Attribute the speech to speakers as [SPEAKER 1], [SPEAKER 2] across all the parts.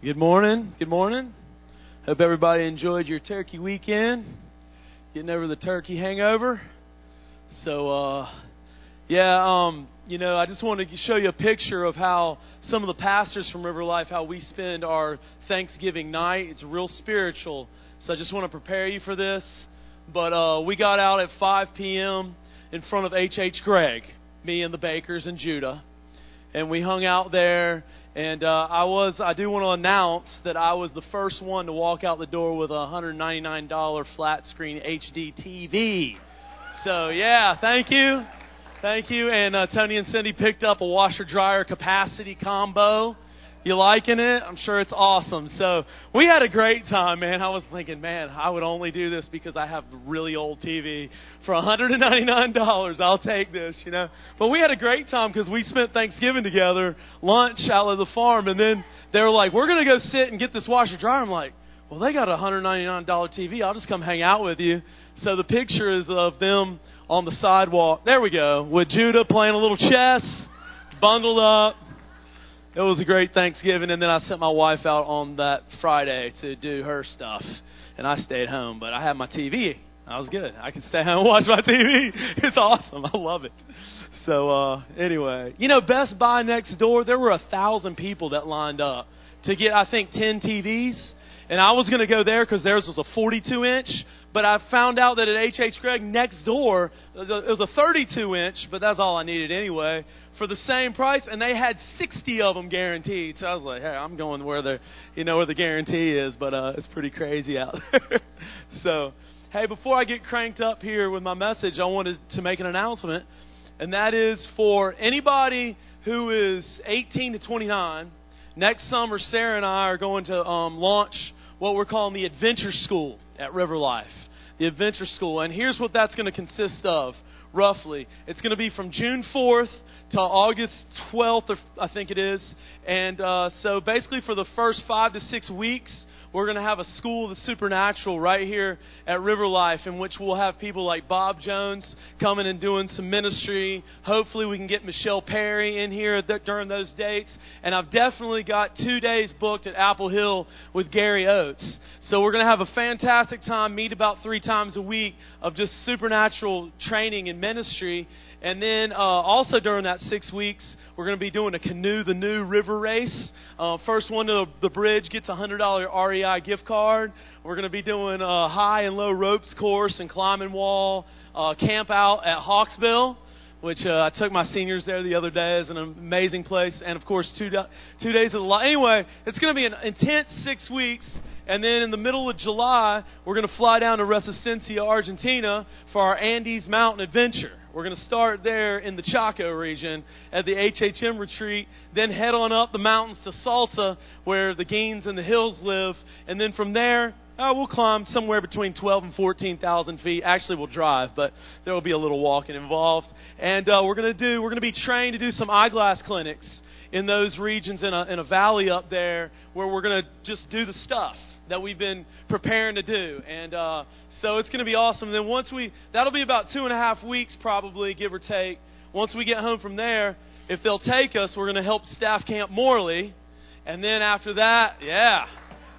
[SPEAKER 1] Good morning. Good morning. Hope everybody enjoyed your turkey weekend. Getting over the turkey hangover. So, uh, yeah, um, you know, I just wanted to show you a picture of how some of the pastors from River Life, how we spend our Thanksgiving night. It's real spiritual. So I just want to prepare you for this. But uh, we got out at 5 p.m. in front of H.H. Gregg, me and the Bakers and Judah. And we hung out there and uh, I was, I do want to announce that I was the first one to walk out the door with a $199 flat screen HD TV. So yeah, thank you, thank you. And uh, Tony and Cindy picked up a washer dryer capacity combo. You liking it? I'm sure it's awesome. So we had a great time, man. I was thinking, man, I would only do this because I have really old TV for $199. I'll take this, you know. But we had a great time because we spent Thanksgiving together, lunch out of the farm, and then they were like, we're to go sit and get this washer dryer. I'm like, well, they got a $199 TV. I'll just come hang out with you. So the picture is of them on the sidewalk. There we go, with Judah playing a little chess, bundled up it was a great Thanksgiving, and then I sent my wife out on that Friday to do her stuff, and I stayed home. But I had my TV. I was good. I can stay home and watch my TV. It's awesome. I love it. So uh, anyway, you know, Best Buy next door, there were a thousand people that lined up to get, I think, ten TVs. And I was going to go there because theirs was a 42 inch, but I found out that at H.H. Gregg next door, it was a 32 inch, but that's all I needed anyway, for the same price, and they had 60 of them guaranteed. So I was like, hey, I'm going where the, you know, where the guarantee is, but uh, it's pretty crazy out there. so, hey, before I get cranked up here with my message, I wanted to make an announcement, and that is for anybody who is 18 to 29. Next summer, Sarah and I are going to um, launch what we're calling the Adventure School at River Life. The Adventure School. And here's what that's going to consist of, roughly. It's going to be from June 4th to August 12th, I think it is. And uh, so basically, for the first five to six weeks, we're going to have a school of the supernatural right here at River Life, in which we'll have people like Bob Jones coming and doing some ministry. Hopefully, we can get Michelle Perry in here during those dates. And I've definitely got two days booked at Apple Hill with Gary Oates. So we're going to have a fantastic time, meet about three times a week of just supernatural training and ministry. And then uh, also during that six weeks, we're going to be doing a canoe the new river race. Uh, first one to the bridge gets a hundred dollar REI gift card. We're going to be doing a high and low ropes course and climbing wall uh, camp out at Hawksbill which uh, I took my seniors there the other day. It's an amazing place, and of course, two two days of the life. Anyway, it's going to be an intense six weeks, and then in the middle of July, we're going to fly down to Resistencia, Argentina, for our Andes Mountain Adventure. We're going to start there in the Chaco region at the HHM retreat, then head on up the mountains to Salta, where the Gaines and the Hills live, and then from there, uh, we'll climb somewhere between 12 and 14,000 feet. Actually, we'll drive, but there will be a little walking involved. And uh, we're going to do, we're going to be trained to do some eyeglass clinics in those regions in a, in a valley up there where we're going to just do the stuff that we've been preparing to do. And uh, so it's going to be awesome. And then once we, that'll be about two and a half weeks probably, give or take. Once we get home from there, if they'll take us, we're going to help staff Camp Morley. And then after that, yeah,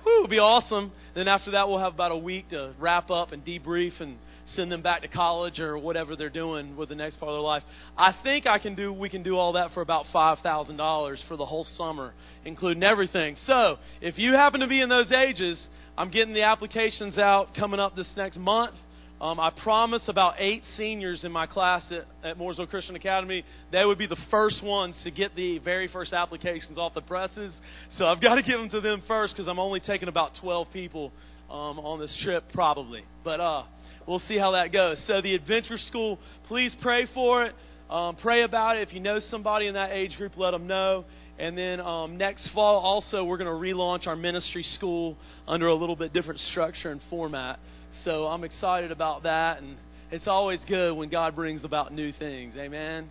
[SPEAKER 1] it'll be awesome. Then after that, we'll have about a week to wrap up and debrief and send them back to college or whatever they're doing with the next part of their life. I think I can do we can do all that for about five thousand dollars for the whole summer, including everything. So if you happen to be in those ages, I'm getting the applications out coming up this next month. Um, I promise about eight seniors in my class at, at Mooresville Christian Academy, they would be the first ones to get the very first applications off the presses. So I've got to give them to them first because I'm only taking about 12 people um, on this trip, probably. But uh, we'll see how that goes. So the Adventure School, please pray for it. Um, pray about it. If you know somebody in that age group, let them know. And then um, next fall, also, we're going to relaunch our ministry school under a little bit different structure and format. So I'm excited about that. And it's always good when God brings about new things. Amen.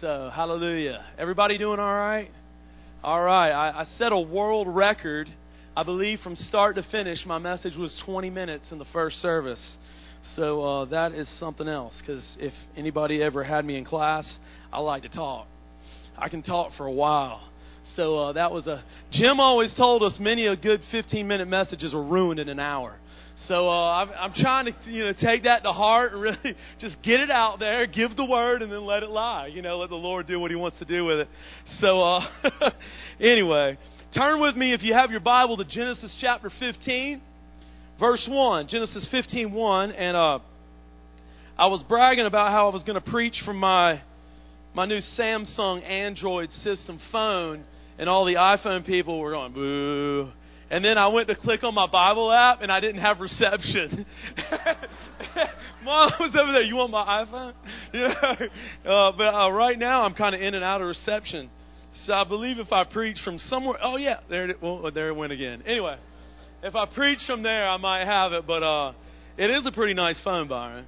[SPEAKER 1] So, hallelujah. Everybody doing all right? All right. I, I set a world record. I believe from start to finish, my message was 20 minutes in the first service. So uh, that is something else. Because if anybody ever had me in class, I like to talk. I can talk for a while. So uh, that was a. Jim always told us many a good 15 minute messages are ruined in an hour. So uh, I'm, I'm trying to you know take that to heart and really just get it out there, give the word, and then let it lie. You know, let the Lord do what He wants to do with it. So uh, anyway, turn with me if you have your Bible to Genesis chapter 15, verse one. Genesis 15, 1. and uh, I was bragging about how I was going to preach from my my new Samsung Android system phone, and all the iPhone people were going boo and then I went to click on my Bible app and I didn't have reception. Mom was over there. You want my iPhone? Yeah. Uh, but uh, right now I'm kind of in and out of reception. So I believe if I preach from somewhere, oh yeah, there it, well, there it went again. Anyway, if I preach from there, I might have it. But uh, it is a pretty nice phone, Byron.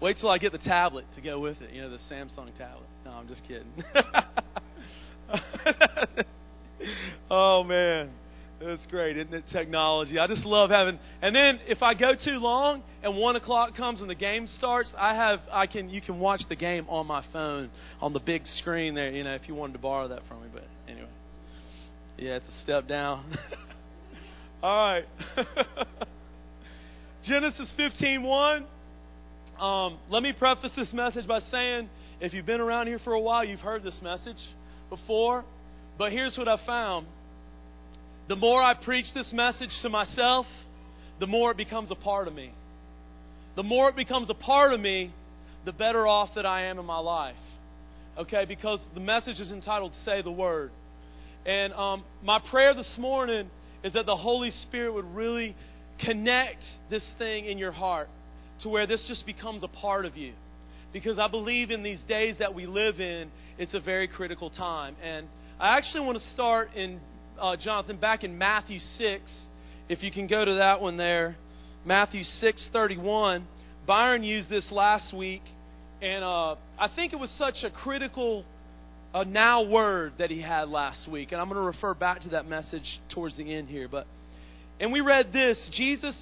[SPEAKER 1] Wait till I get the tablet to go with it. You know, the Samsung tablet. No, I'm just kidding. oh man. That's great, isn't it? Technology. I just love having. And then if I go too long and one o'clock comes and the game starts, I have I can you can watch the game on my phone on the big screen there. You know, if you wanted to borrow that from me, but anyway, yeah, it's a step down. All right, Genesis fifteen one. Um, let me preface this message by saying, if you've been around here for a while, you've heard this message before. But here's what I found the more I preach this message to myself, the more it becomes a part of me. The more it becomes a part of me, the better off that I am in my life. Okay, because the message is entitled Say the Word. And um, my prayer this morning is that the Holy Spirit would really connect this thing in your heart to where this just becomes a part of you. Because I believe in these days that we live in, it's a very critical time. And I actually want to start in uh, Jonathan, back in Matthew 6, if you can go to that one there, Matthew 6:31. Byron used this last week, and uh, I think it was such a critical a now word that he had last week, and I'm going to refer back to that message towards the end here. But and we read this: Jesus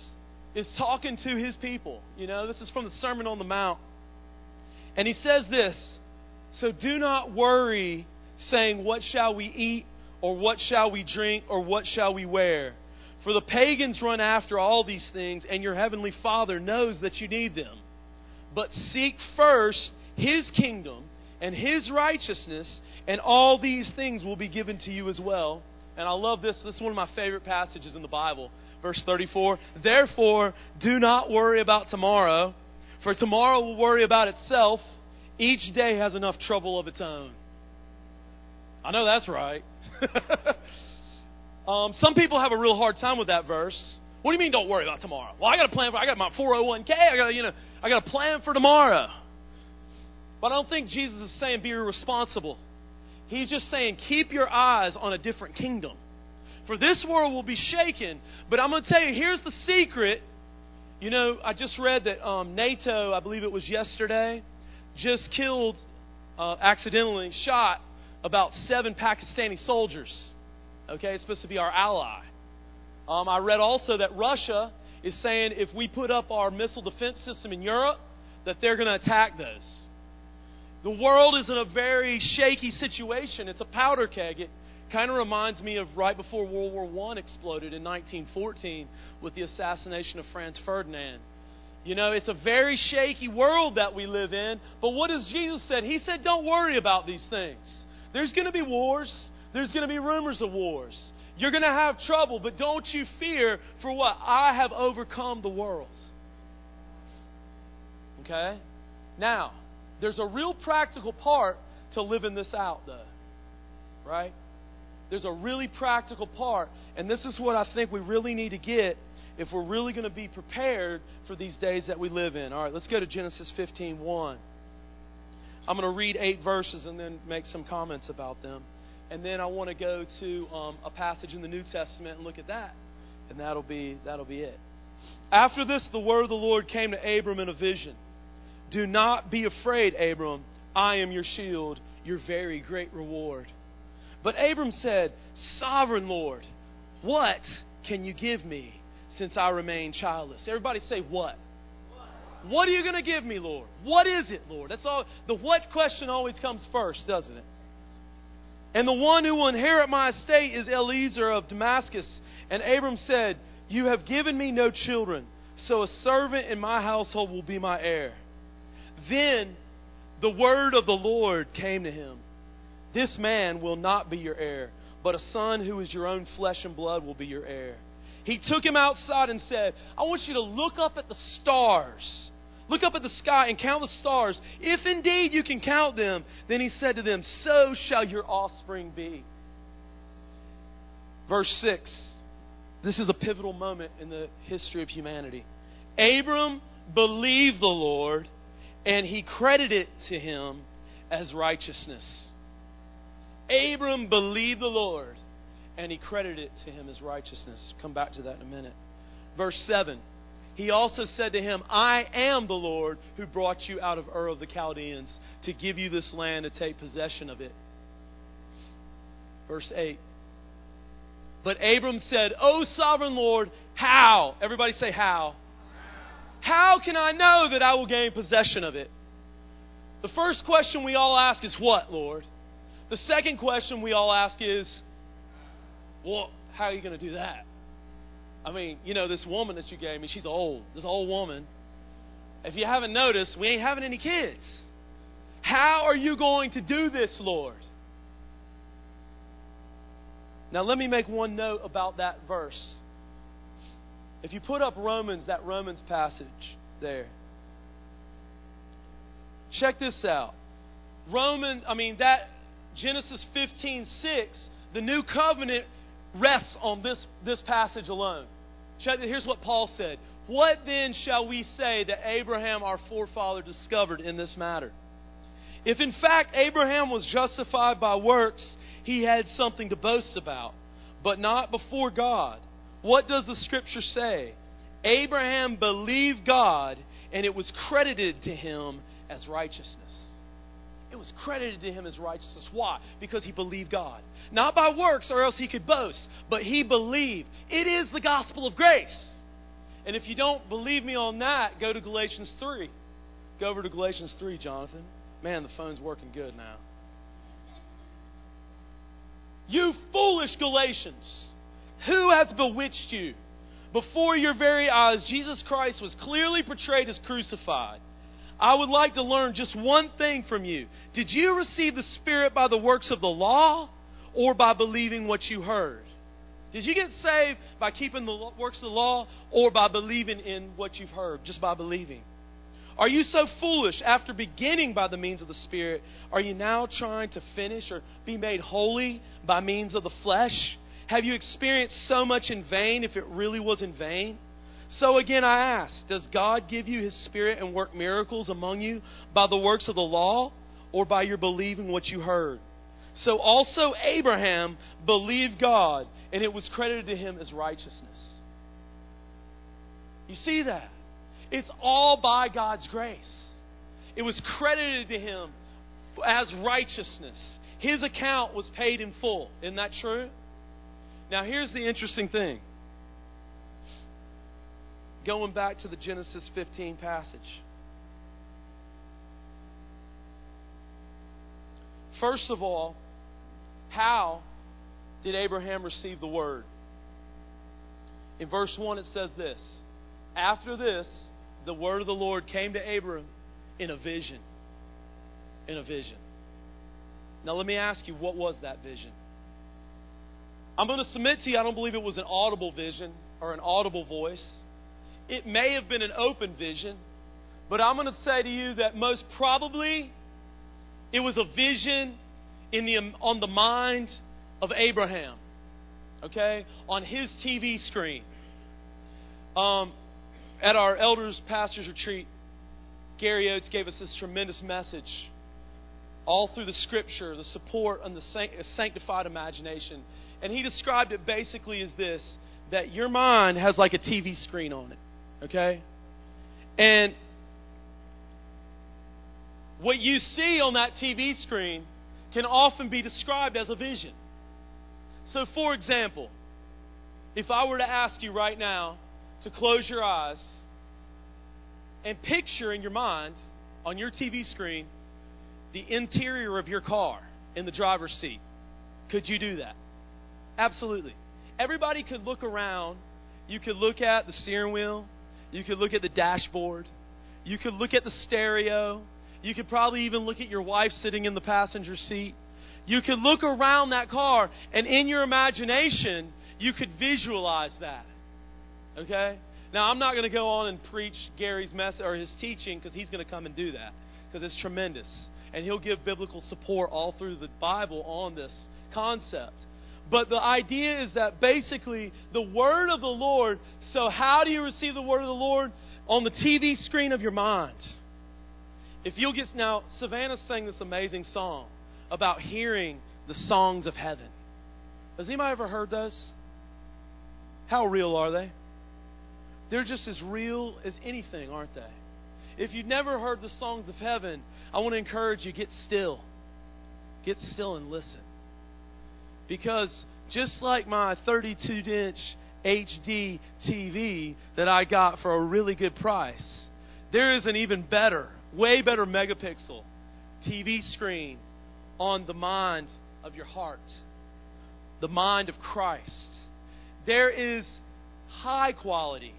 [SPEAKER 1] is talking to his people. You know, this is from the Sermon on the Mount, and he says this: "So do not worry, saying, What shall we eat?" or what shall we drink, or what shall we wear? For the pagans run after all these things, and your heavenly Father knows that you need them. But seek first His kingdom and His righteousness, and all these things will be given to you as well. And I love this. This is one of my favorite passages in the Bible. Verse 34 Therefore, do not worry about tomorrow, for tomorrow will worry about itself. Each day has enough trouble of its own. I know that's right. um, some people have a real hard time with that verse. What do you mean? Don't worry about tomorrow. Well, I got a plan for. I got my 401k. I got you know. I got a plan for tomorrow. But I don't think Jesus is saying be irresponsible. He's just saying keep your eyes on a different kingdom. For this world will be shaken. But I'm going to tell you, here's the secret. You know, I just read that um, NATO, I believe it was yesterday, just killed, uh, accidentally shot about seven Pakistani soldiers. Okay, it's supposed to be our ally. Um, I read also that Russia is saying if we put up our missile defense system in Europe, that they're going to attack those. The world is in a very shaky situation. It's a powder keg. It kind of reminds me of right before World War I exploded in 1914 with the assassination of Franz Ferdinand. You know, it's a very shaky world that we live in. But what has Jesus said? He said, Don't worry about these things. There's going to be wars. There's going to be rumors of wars. You're going to have trouble, but don't you fear for what? I have overcome the world. Okay? Now, there's a real practical part to living this out, though. Right? There's a really practical part, and this is what I think we really need to get if we're really going to be prepared for these days that we live in. All right, let's go to Genesis 15 1. I'm going to read eight verses and then make some comments about them. And then I want to go to um, a passage in the New Testament and look at that. And that'll be, that'll be it. After this, the word of the Lord came to Abram in a vision. Do not be afraid, Abram. I am your shield, your very great reward. But Abram said, Sovereign Lord, what can you give me since I remain childless? Everybody say, What? What are you going to give me, Lord? What is it, Lord? That's all. The what question always comes first, doesn't it? And the one who will inherit my estate is Eliezer of Damascus. And Abram said, You have given me no children, so a servant in my household will be my heir. Then the word of the Lord came to him This man will not be your heir, but a son who is your own flesh and blood will be your heir. He took him outside and said, I want you to look up at the stars. Look up at the sky and count the stars. If indeed you can count them, then he said to them, So shall your offspring be. Verse 6. This is a pivotal moment in the history of humanity. Abram believed the Lord, and he credited it to him as righteousness. Abram believed the Lord, and he credited it to him as righteousness. Come back to that in a minute. Verse 7. He also said to him, I am the Lord who brought you out of Ur of the Chaldeans to give you this land to take possession of it. Verse 8. But Abram said, O sovereign Lord, how? Everybody say, how? How can I know that I will gain possession of it? The first question we all ask is, What, Lord? The second question we all ask is, Well, how are you going to do that? I mean, you know, this woman that you gave me, she's old. This old woman. If you haven't noticed, we ain't having any kids. How are you going to do this, Lord? Now, let me make one note about that verse. If you put up Romans, that Romans passage there, check this out. Roman, I mean, that Genesis 15 6, the new covenant rests on this, this passage alone. Here's what Paul said. What then shall we say that Abraham, our forefather, discovered in this matter? If in fact Abraham was justified by works, he had something to boast about, but not before God. What does the scripture say? Abraham believed God, and it was credited to him as righteousness. It was credited to him as righteousness. Why? Because he believed God. Not by works, or else he could boast, but he believed. It is the gospel of grace. And if you don't believe me on that, go to Galatians 3. Go over to Galatians 3, Jonathan. Man, the phone's working good now. You foolish Galatians, who has bewitched you? Before your very eyes, Jesus Christ was clearly portrayed as crucified. I would like to learn just one thing from you. Did you receive the Spirit by the works of the law or by believing what you heard? Did you get saved by keeping the works of the law or by believing in what you've heard, just by believing? Are you so foolish after beginning by the means of the Spirit? Are you now trying to finish or be made holy by means of the flesh? Have you experienced so much in vain if it really was in vain? So again, I ask Does God give you His Spirit and work miracles among you by the works of the law or by your believing what you heard? So also Abraham believed God, and it was credited to him as righteousness. You see that? It's all by God's grace. It was credited to him as righteousness. His account was paid in full. Isn't that true? Now, here's the interesting thing going back to the Genesis 15 passage. First of all, how did Abraham receive the word? In verse 1, it says this After this, the word of the Lord came to Abram in a vision. In a vision. Now, let me ask you, what was that vision? I'm going to submit to you, I don't believe it was an audible vision or an audible voice. It may have been an open vision, but I'm going to say to you that most probably it was a vision in the, on the mind of Abraham, okay, on his TV screen. Um, at our elders' pastors retreat, Gary Oates gave us this tremendous message all through the scripture, the support and the sanctified imagination. And he described it basically as this that your mind has like a TV screen on it. Okay? And what you see on that TV screen can often be described as a vision. So, for example, if I were to ask you right now to close your eyes and picture in your mind on your TV screen the interior of your car in the driver's seat, Could you do that? Absolutely. Everybody could look around. You could look at the steering wheel. You could look at the dashboard. You could look at the stereo. You could probably even look at your wife sitting in the passenger seat. You could look around that car, and in your imagination, you could visualize that. Okay? Now, I'm not going to go on and preach Gary's message or his teaching because he's going to come and do that because it's tremendous. And he'll give biblical support all through the Bible on this concept. But the idea is that basically the word of the Lord. So, how do you receive the word of the Lord? On the TV screen of your mind. If you'll get. Now, Savannah sang this amazing song about hearing the songs of heaven. Has anybody ever heard those? How real are they? They're just as real as anything, aren't they? If you've never heard the songs of heaven, I want to encourage you get still. Get still and listen. Because just like my 32 inch HD TV that I got for a really good price, there is an even better, way better megapixel TV screen on the mind of your heart, the mind of Christ. There is high quality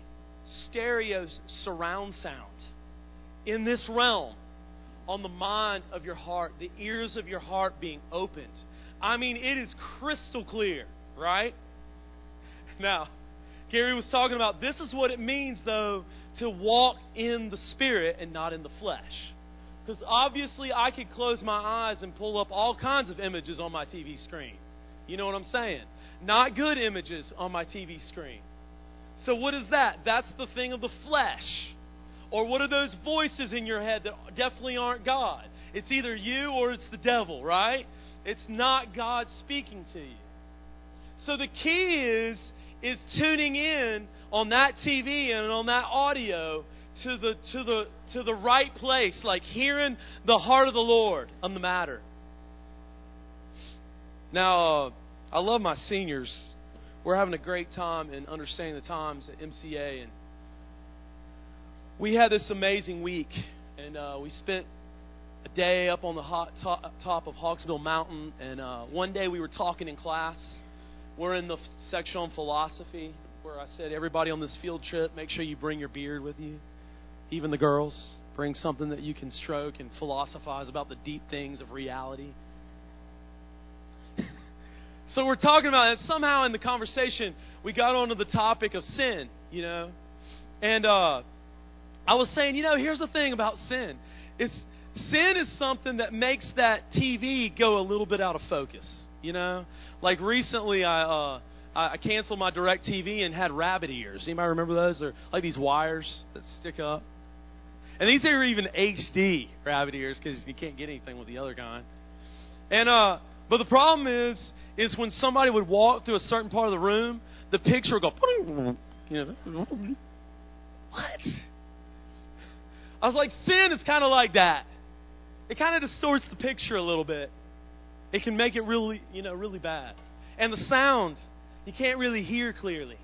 [SPEAKER 1] stereo surround sound in this realm on the mind of your heart, the ears of your heart being opened. I mean, it is crystal clear, right? Now, Gary was talking about this is what it means, though, to walk in the Spirit and not in the flesh. Because obviously, I could close my eyes and pull up all kinds of images on my TV screen. You know what I'm saying? Not good images on my TV screen. So, what is that? That's the thing of the flesh. Or what are those voices in your head that definitely aren't God? It's either you or it's the devil, right? It's not God speaking to you. So the key is is tuning in on that TV and on that audio to the to the to the right place, like hearing the heart of the Lord on the matter. Now, uh, I love my seniors. We're having a great time in understanding the times at MCA, and we had this amazing week, and uh, we spent a day up on the hot top, top of Hawksbill Mountain, and uh, one day we were talking in class. We're in the section on philosophy, where I said, everybody on this field trip, make sure you bring your beard with you. Even the girls, bring something that you can stroke and philosophize about the deep things of reality. so we're talking about it. Somehow in the conversation, we got onto the topic of sin, you know. And uh, I was saying, you know, here's the thing about sin. It's sin is something that makes that TV go a little bit out of focus. You know, like recently I uh, I canceled my DirecTV and had rabbit ears. Anybody remember those? They're like these wires that stick up. And these are even HD rabbit ears because you can't get anything with the other kind. And uh, but the problem is, is when somebody would walk through a certain part of the room, the picture would go, you know, what? I was like, sin is kind of like that it kind of distorts the picture a little bit. It can make it really, you know, really bad. And the sound, you can't really hear clearly,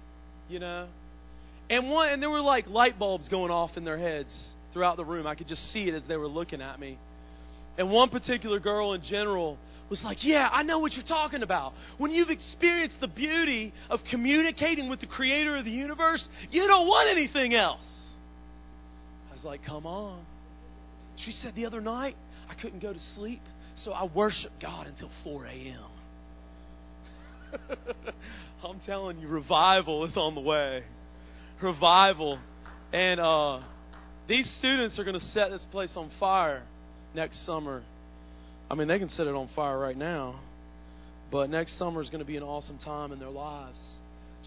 [SPEAKER 1] you know. And one, and there were like light bulbs going off in their heads throughout the room. I could just see it as they were looking at me. And one particular girl in general was like, Yeah, I know what you're talking about. When you've experienced the beauty of communicating with the creator of the universe, you don't want anything else. I was like, Come on. She said the other night, I couldn't go to sleep, so I worshiped God until 4 a.m. I'm telling you, revival is on the way. Revival. And uh, these students are going to set this place on fire next summer. I mean, they can set it on fire right now, but next summer is going to be an awesome time in their lives.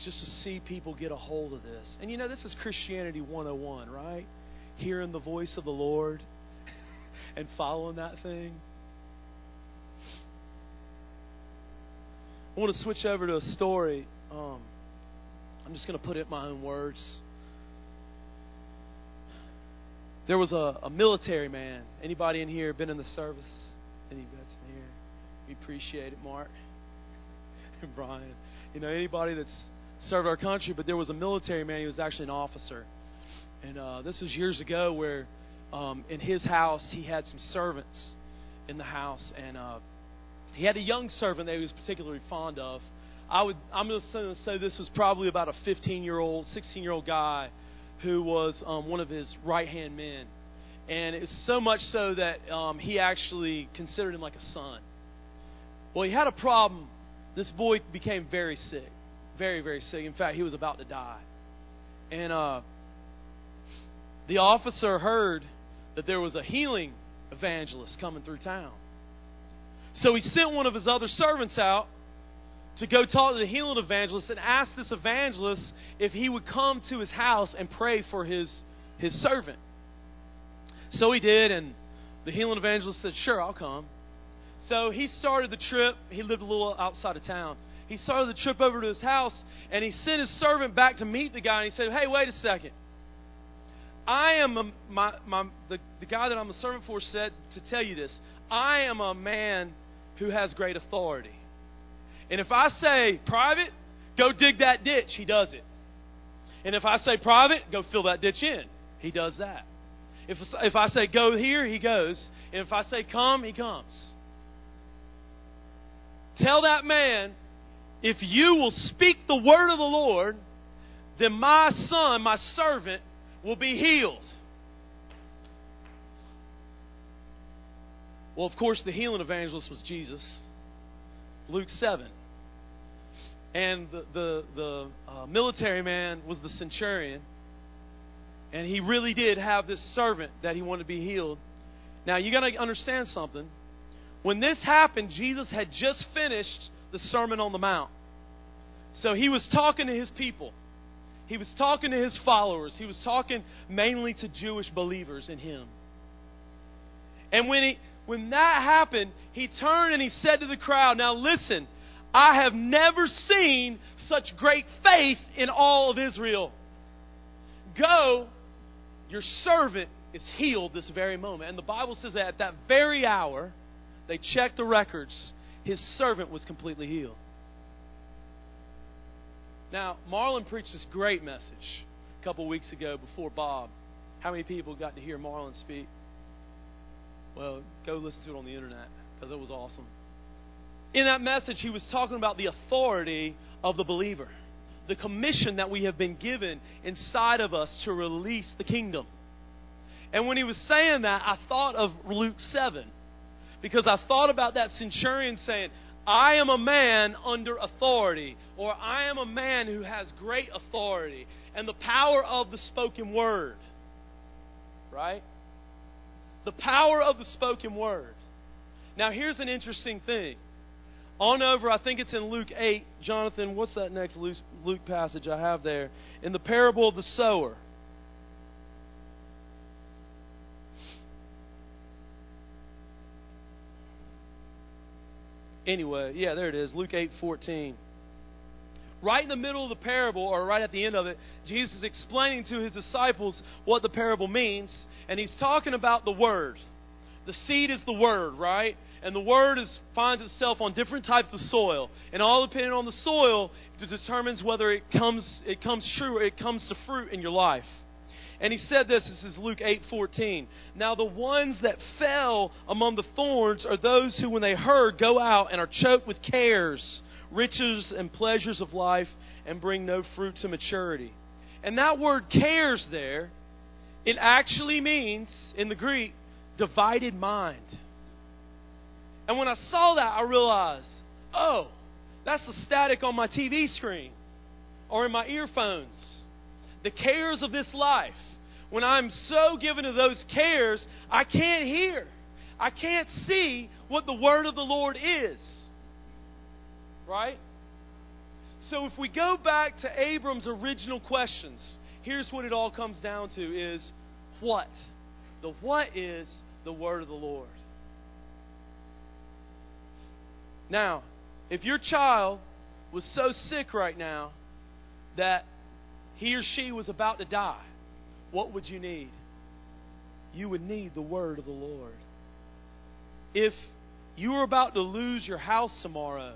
[SPEAKER 1] just to see people get a hold of this. And you know, this is Christianity 101, right? Hearing the voice of the Lord and following that thing. I want to switch over to a story. Um, I'm just going to put it in my own words. There was a, a military man. Anybody in here been in the service? Any vets in here? We appreciate it, Mark and Brian. You know, anybody that's served our country, but there was a military man. He was actually an officer. And uh, this was years ago where um, in his house, he had some servants in the house, and uh, he had a young servant that he was particularly fond of. I would, I'm going to say this was probably about a 15 year old, 16 year old guy who was um, one of his right hand men. And it's so much so that um, he actually considered him like a son. Well, he had a problem. This boy became very sick, very, very sick. In fact, he was about to die. And uh, the officer heard that there was a healing evangelist coming through town. So he sent one of his other servants out to go talk to the healing evangelist and ask this evangelist if he would come to his house and pray for his, his servant. So he did, and the healing evangelist said, Sure, I'll come. So he started the trip. He lived a little outside of town. He started the trip over to his house, and he sent his servant back to meet the guy, and he said, Hey, wait a second. I am a, my, my, the, the guy that I'm a servant for said to tell you this. I am a man who has great authority. And if I say, private, go dig that ditch, he does it. And if I say, private, go fill that ditch in, he does that. If, if I say, go here, he goes. And if I say, come, he comes. Tell that man, if you will speak the word of the Lord, then my son, my servant, will be healed. Well, of course, the healing evangelist was Jesus. Luke 7. And the, the, the uh, military man was the centurion. And he really did have this servant that he wanted to be healed. Now, you got to understand something. When this happened, Jesus had just finished the Sermon on the Mount. So he was talking to his people. He was talking to his followers. He was talking mainly to Jewish believers in him. And when he when that happened, he turned and he said to the crowd, Now listen, I have never seen such great faith in all of Israel. Go, your servant is healed this very moment. And the Bible says that at that very hour, they checked the records, his servant was completely healed. Now, Marlon preached this great message a couple weeks ago before Bob. How many people got to hear Marlon speak? Well, go listen to it on the internet because it was awesome. In that message, he was talking about the authority of the believer, the commission that we have been given inside of us to release the kingdom. And when he was saying that, I thought of Luke 7 because I thought about that centurion saying, I am a man under authority, or I am a man who has great authority, and the power of the spoken word. Right? The power of the spoken word. Now, here's an interesting thing. On over, I think it's in Luke 8. Jonathan, what's that next Luke passage I have there? In the parable of the sower. Anyway, yeah, there it is. Luke 8 14. Right in the middle of the parable, or right at the end of it, Jesus is explaining to his disciples what the parable means, and he's talking about the Word. The seed is the Word, right? And the Word is, finds itself on different types of soil. And all depending on the soil, determines whether it comes, it comes true or it comes to fruit in your life. And he said this, this is Luke 8:14. Now the ones that fell among the thorns are those who when they heard go out and are choked with cares riches and pleasures of life and bring no fruit to maturity. And that word cares there, it actually means, in the Greek, divided mind. And when I saw that, I realized, oh, that's the static on my TV screen or in my earphones. The cares of this life. When I'm so given to those cares, I can't hear. I can't see what the word of the Lord is. Right? So if we go back to Abram's original questions, here's what it all comes down to is what? The what is the word of the Lord. Now, if your child was so sick right now that he or she was about to die, what would you need? You would need the word of the Lord. If you were about to lose your house tomorrow,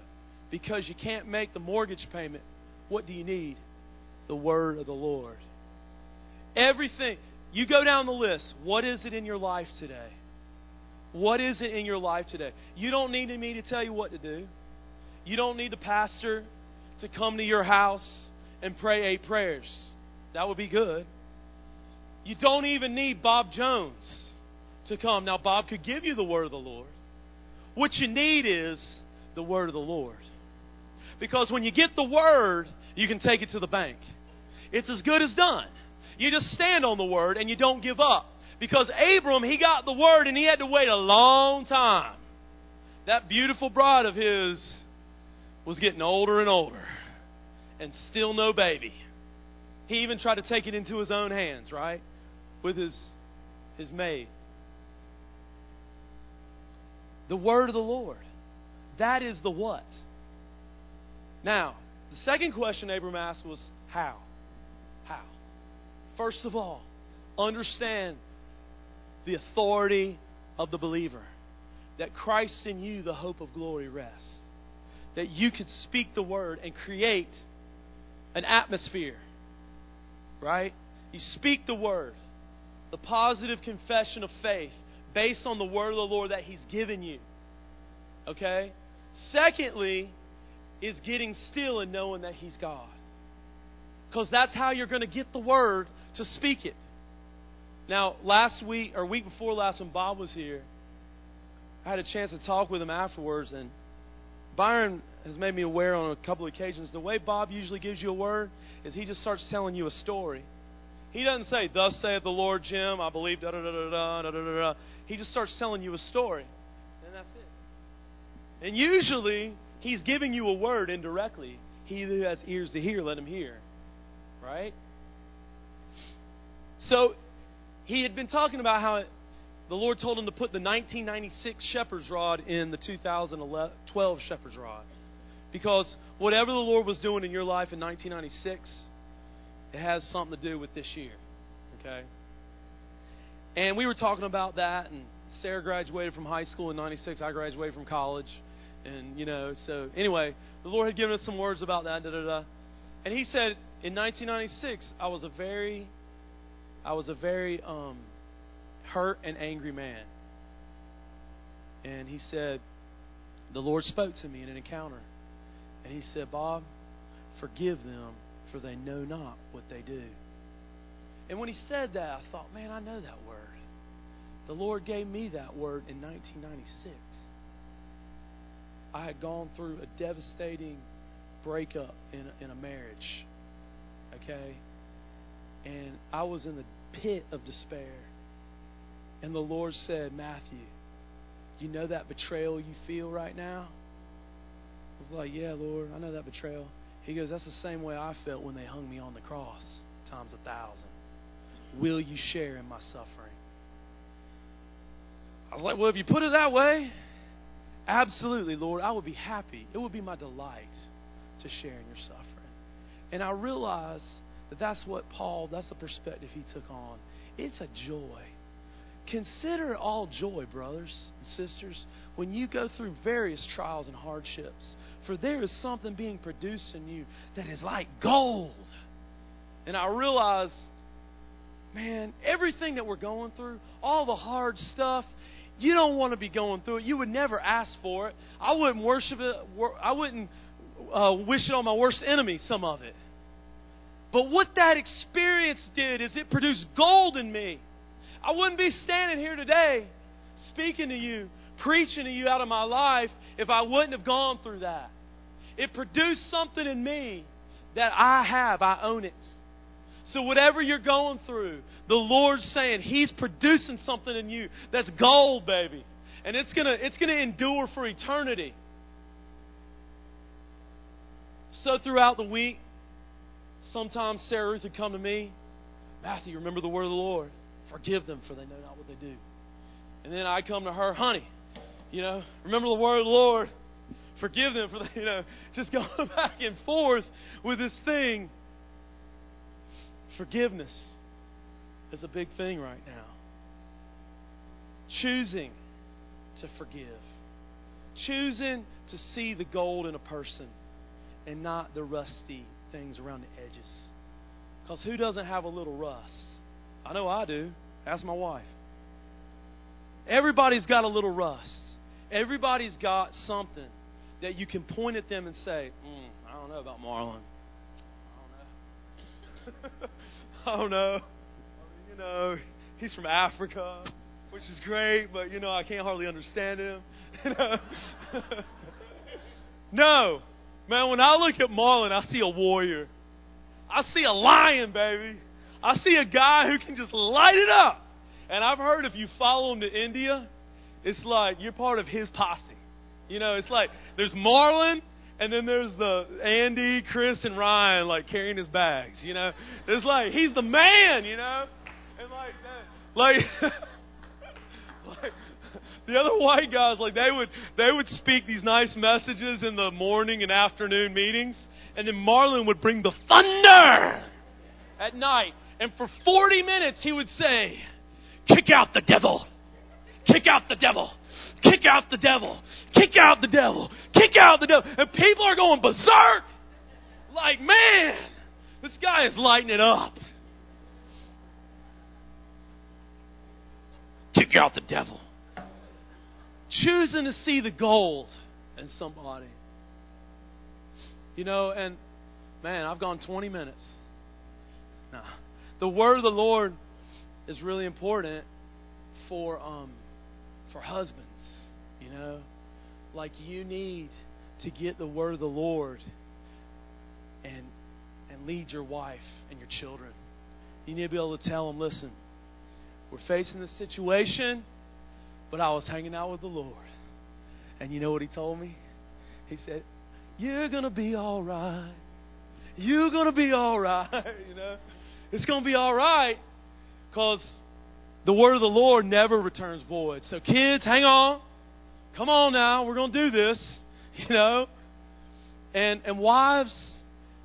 [SPEAKER 1] because you can't make the mortgage payment, what do you need? The word of the Lord. Everything. You go down the list. What is it in your life today? What is it in your life today? You don't need me to tell you what to do. You don't need the pastor to come to your house and pray eight prayers. That would be good. You don't even need Bob Jones to come. Now, Bob could give you the word of the Lord. What you need is the word of the Lord. Because when you get the word, you can take it to the bank. It's as good as done. You just stand on the word and you don't give up. Because Abram, he got the word and he had to wait a long time. That beautiful bride of his was getting older and older and still no baby. He even tried to take it into his own hands, right? With his his maid. The word of the Lord. That is the what. Now, the second question Abram asked was how? How? First of all, understand the authority of the believer. That Christ in you, the hope of glory, rests. That you could speak the word and create an atmosphere. Right? You speak the word, the positive confession of faith based on the word of the Lord that He's given you. Okay? Secondly, is getting still and knowing that He's God. Because that's how you're going to get the word to speak it. Now, last week, or week before last, when Bob was here, I had a chance to talk with him afterwards, and Byron has made me aware on a couple of occasions the way Bob usually gives you a word is he just starts telling you a story. He doesn't say, Thus saith the Lord, Jim, I believe, da da da da da da da da. He just starts telling you a story. And that's it. And usually, he's giving you a word indirectly. He who has ears to hear, let him hear. Right? So, he had been talking about how the Lord told him to put the 1996 shepherd's rod in the 2012 shepherd's rod. Because whatever the Lord was doing in your life in 1996, it has something to do with this year. Okay? And we were talking about that, and Sarah graduated from high school in 96. I graduated from college. And, you know, so anyway, the Lord had given us some words about that. Da, da, da. And He said, in 1996, I was a very I was a very um, hurt and angry man. And he said, The Lord spoke to me in an encounter. And he said, Bob, forgive them, for they know not what they do. And when he said that, I thought, man, I know that word. The Lord gave me that word in 1996. I had gone through a devastating breakup in a, in a marriage. Okay? and I was in the pit of despair. And the Lord said, Matthew, you know that betrayal you feel right now? I was like, Yeah, Lord, I know that betrayal. He goes, That's the same way I felt when they hung me on the cross, times a thousand. Will you share in my suffering? I was like, Well, if you put it that way, absolutely, Lord, I would be happy. It would be my delight to share in your suffering. And I realized that that's what Paul, that's the perspective he took on. It's a joy. Consider all joy, brothers and sisters, when you go through various trials and hardships. For there is something being produced in you that is like gold. And I realize, man, everything that we're going through, all the hard stuff, you don't want to be going through it. You would never ask for it. I wouldn't worship it. I wouldn't uh, wish it on my worst enemy, some of it. But what that experience did is it produced gold in me. I wouldn't be standing here today speaking to you, preaching to you out of my life if I wouldn't have gone through that. It produced something in me that I have, I own it. So, whatever you're going through, the Lord's saying He's producing something in you that's gold, baby. And it's going to it's going to endure for eternity. So, throughout the week, Sometimes Sarah Ruth would come to me, Matthew, remember the word of the Lord. Forgive them, for they know not what they do. And then I come to her, honey, you know, remember the word of the Lord. Forgive them for you know, just going back and forth with this thing. Forgiveness is a big thing right now. Choosing to forgive. Choosing to see the gold in a person and not the rusty things around the edges. Because who doesn't have a little rust? I know I do. Ask my wife. Everybody's got a little rust. Everybody's got something that you can point at them and say, mm, I don't know about Marlon. I don't know. I don't know. You know, he's from Africa, which is great, but you know, I can't hardly understand him. no. Man, when I look at Marlon, I see a warrior. I see a lion, baby. I see a guy who can just light it up. And I've heard if you follow him to India, it's like you're part of his posse. You know, it's like there's Marlon, and then there's the Andy, Chris, and Ryan like carrying his bags. You know, it's like he's the man. You know, and like that, like. like the other white guys like they would they would speak these nice messages in the morning and afternoon meetings and then Marlon would bring the thunder at night and for 40 minutes he would say kick out the devil. Kick out the devil. Kick out the devil. Kick out the devil. Kick out the devil. And people are going berserk. Like man this guy is lighting it up. Kick out the devil. Choosing to see the gold in somebody. You know, and man, I've gone 20 minutes. Now, the word of the Lord is really important for um, for husbands. You know, like you need to get the word of the Lord and and lead your wife and your children. You need to be able to tell them, listen, we're facing this situation. But I was hanging out with the Lord. And you know what he told me? He said, You're to be all right. You're to be all right. you know, it's going to be all right because the word of the Lord never returns void. So, kids, hang on. Come on now. We're going to do this. You know, and and wives,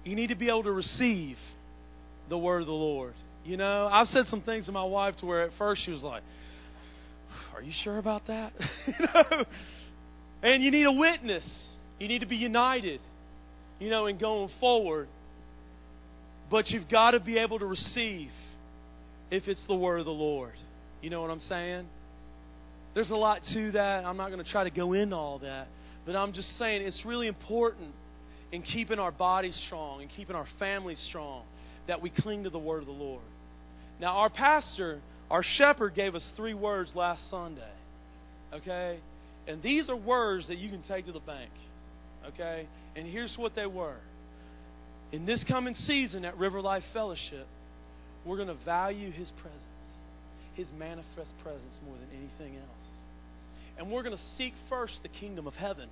[SPEAKER 1] you need to be able to receive the word of the Lord. You know, I've said some things to my wife to where at first she was like, are you sure about that? you know? And you need a witness. You need to be united, you know, in going forward. But you've got to be able to receive if it's the word of the Lord. You know what I'm saying? There's a lot to that. I'm not going to try to go into all that. But I'm just saying it's really important in keeping our bodies strong and keeping our families strong that we cling to the word of the Lord. Now, our pastor our shepherd gave us three words last Sunday. Okay? And these are words that you can take to the bank. Okay? And here's what they were. In this coming season at River Life Fellowship, we're going to value His presence, His manifest presence more than anything else. And we're going to seek first the kingdom of heaven.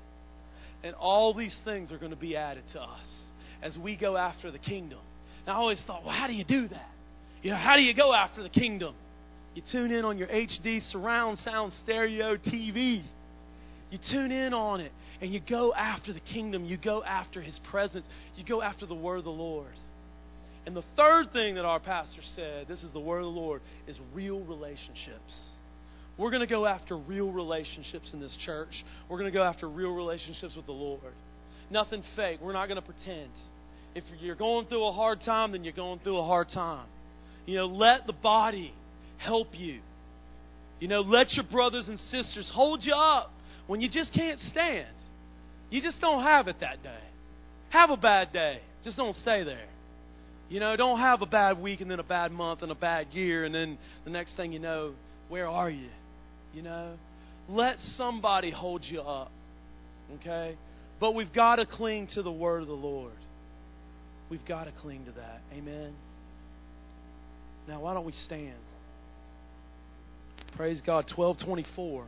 [SPEAKER 1] And all these things are going to be added to us as we go after the kingdom. And I always thought, well, how do you do that? You know, how do you go after the kingdom? You tune in on your HD surround sound stereo TV. You tune in on it and you go after the kingdom. You go after his presence. You go after the word of the Lord. And the third thing that our pastor said, this is the word of the Lord, is real relationships. We're going to go after real relationships in this church. We're going to go after real relationships with the Lord. Nothing fake. We're not going to pretend. If you're going through a hard time, then you're going through a hard time. You know, let the body help you. You know, let your brothers and sisters hold you up when you just can't stand. You just don't have it that day. Have a bad day. Just don't stay there. You know, don't have a bad week and then a bad month and a bad year and then the next thing you know, where are you? You know? Let somebody hold you up. Okay? But we've got to cling to the word of the Lord. We've got to cling to that. Amen. Now, why don't we stand? Praise God. 1224.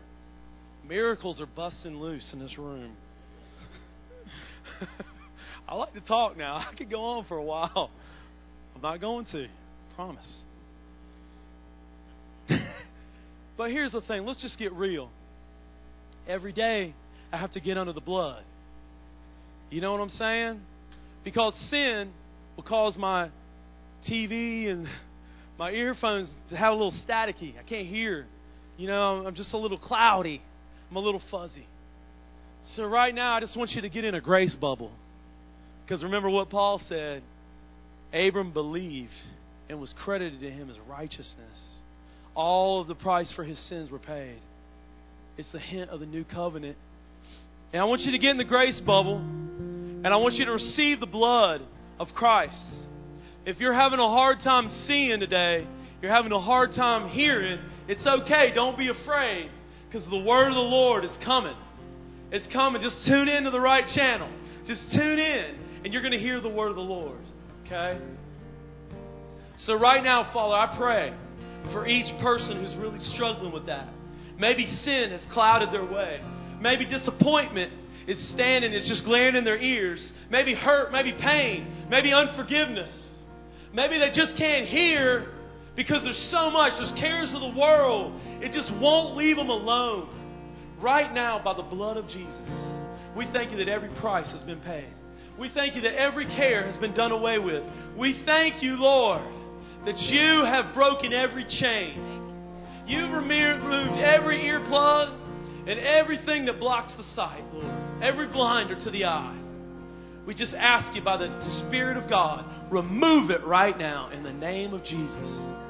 [SPEAKER 1] Miracles are busting loose in this room. I like to talk now. I could go on for a while. I'm not going to. Promise. but here's the thing let's just get real. Every day, I have to get under the blood. You know what I'm saying? Because sin will cause my TV and my earphones to have a little staticky. I can't hear you know, I'm just a little cloudy. I'm a little fuzzy. So right now, I just want you to get in a grace bubble. Because remember what Paul said Abram believed and was credited to him as righteousness. All of the price for his sins were paid. It's the hint of the new covenant. And I want you to get in the grace bubble, and I want you to receive the blood of Christ. If you're having a hard time seeing today, you're having a hard time hearing, it's okay. Don't be afraid because the word of the Lord is coming. It's coming. Just tune in to the right channel. Just tune in, and you're going to hear the word of the Lord. Okay? So, right now, Father, I pray for each person who's really struggling with that. Maybe sin has clouded their way. Maybe disappointment is standing, it's just glaring in their ears. Maybe hurt, maybe pain, maybe unforgiveness. Maybe they just can't hear because there's so much, there's cares of the world. It just won't leave them alone. Right now, by the blood of Jesus, we thank you that every price has been paid. We thank you that every care has been done away with. We thank you, Lord, that you have broken every chain. You've removed every earplug and everything that blocks the sight, Lord, every blinder to the eye. We just ask you by the Spirit of God, remove it right now in the name of Jesus.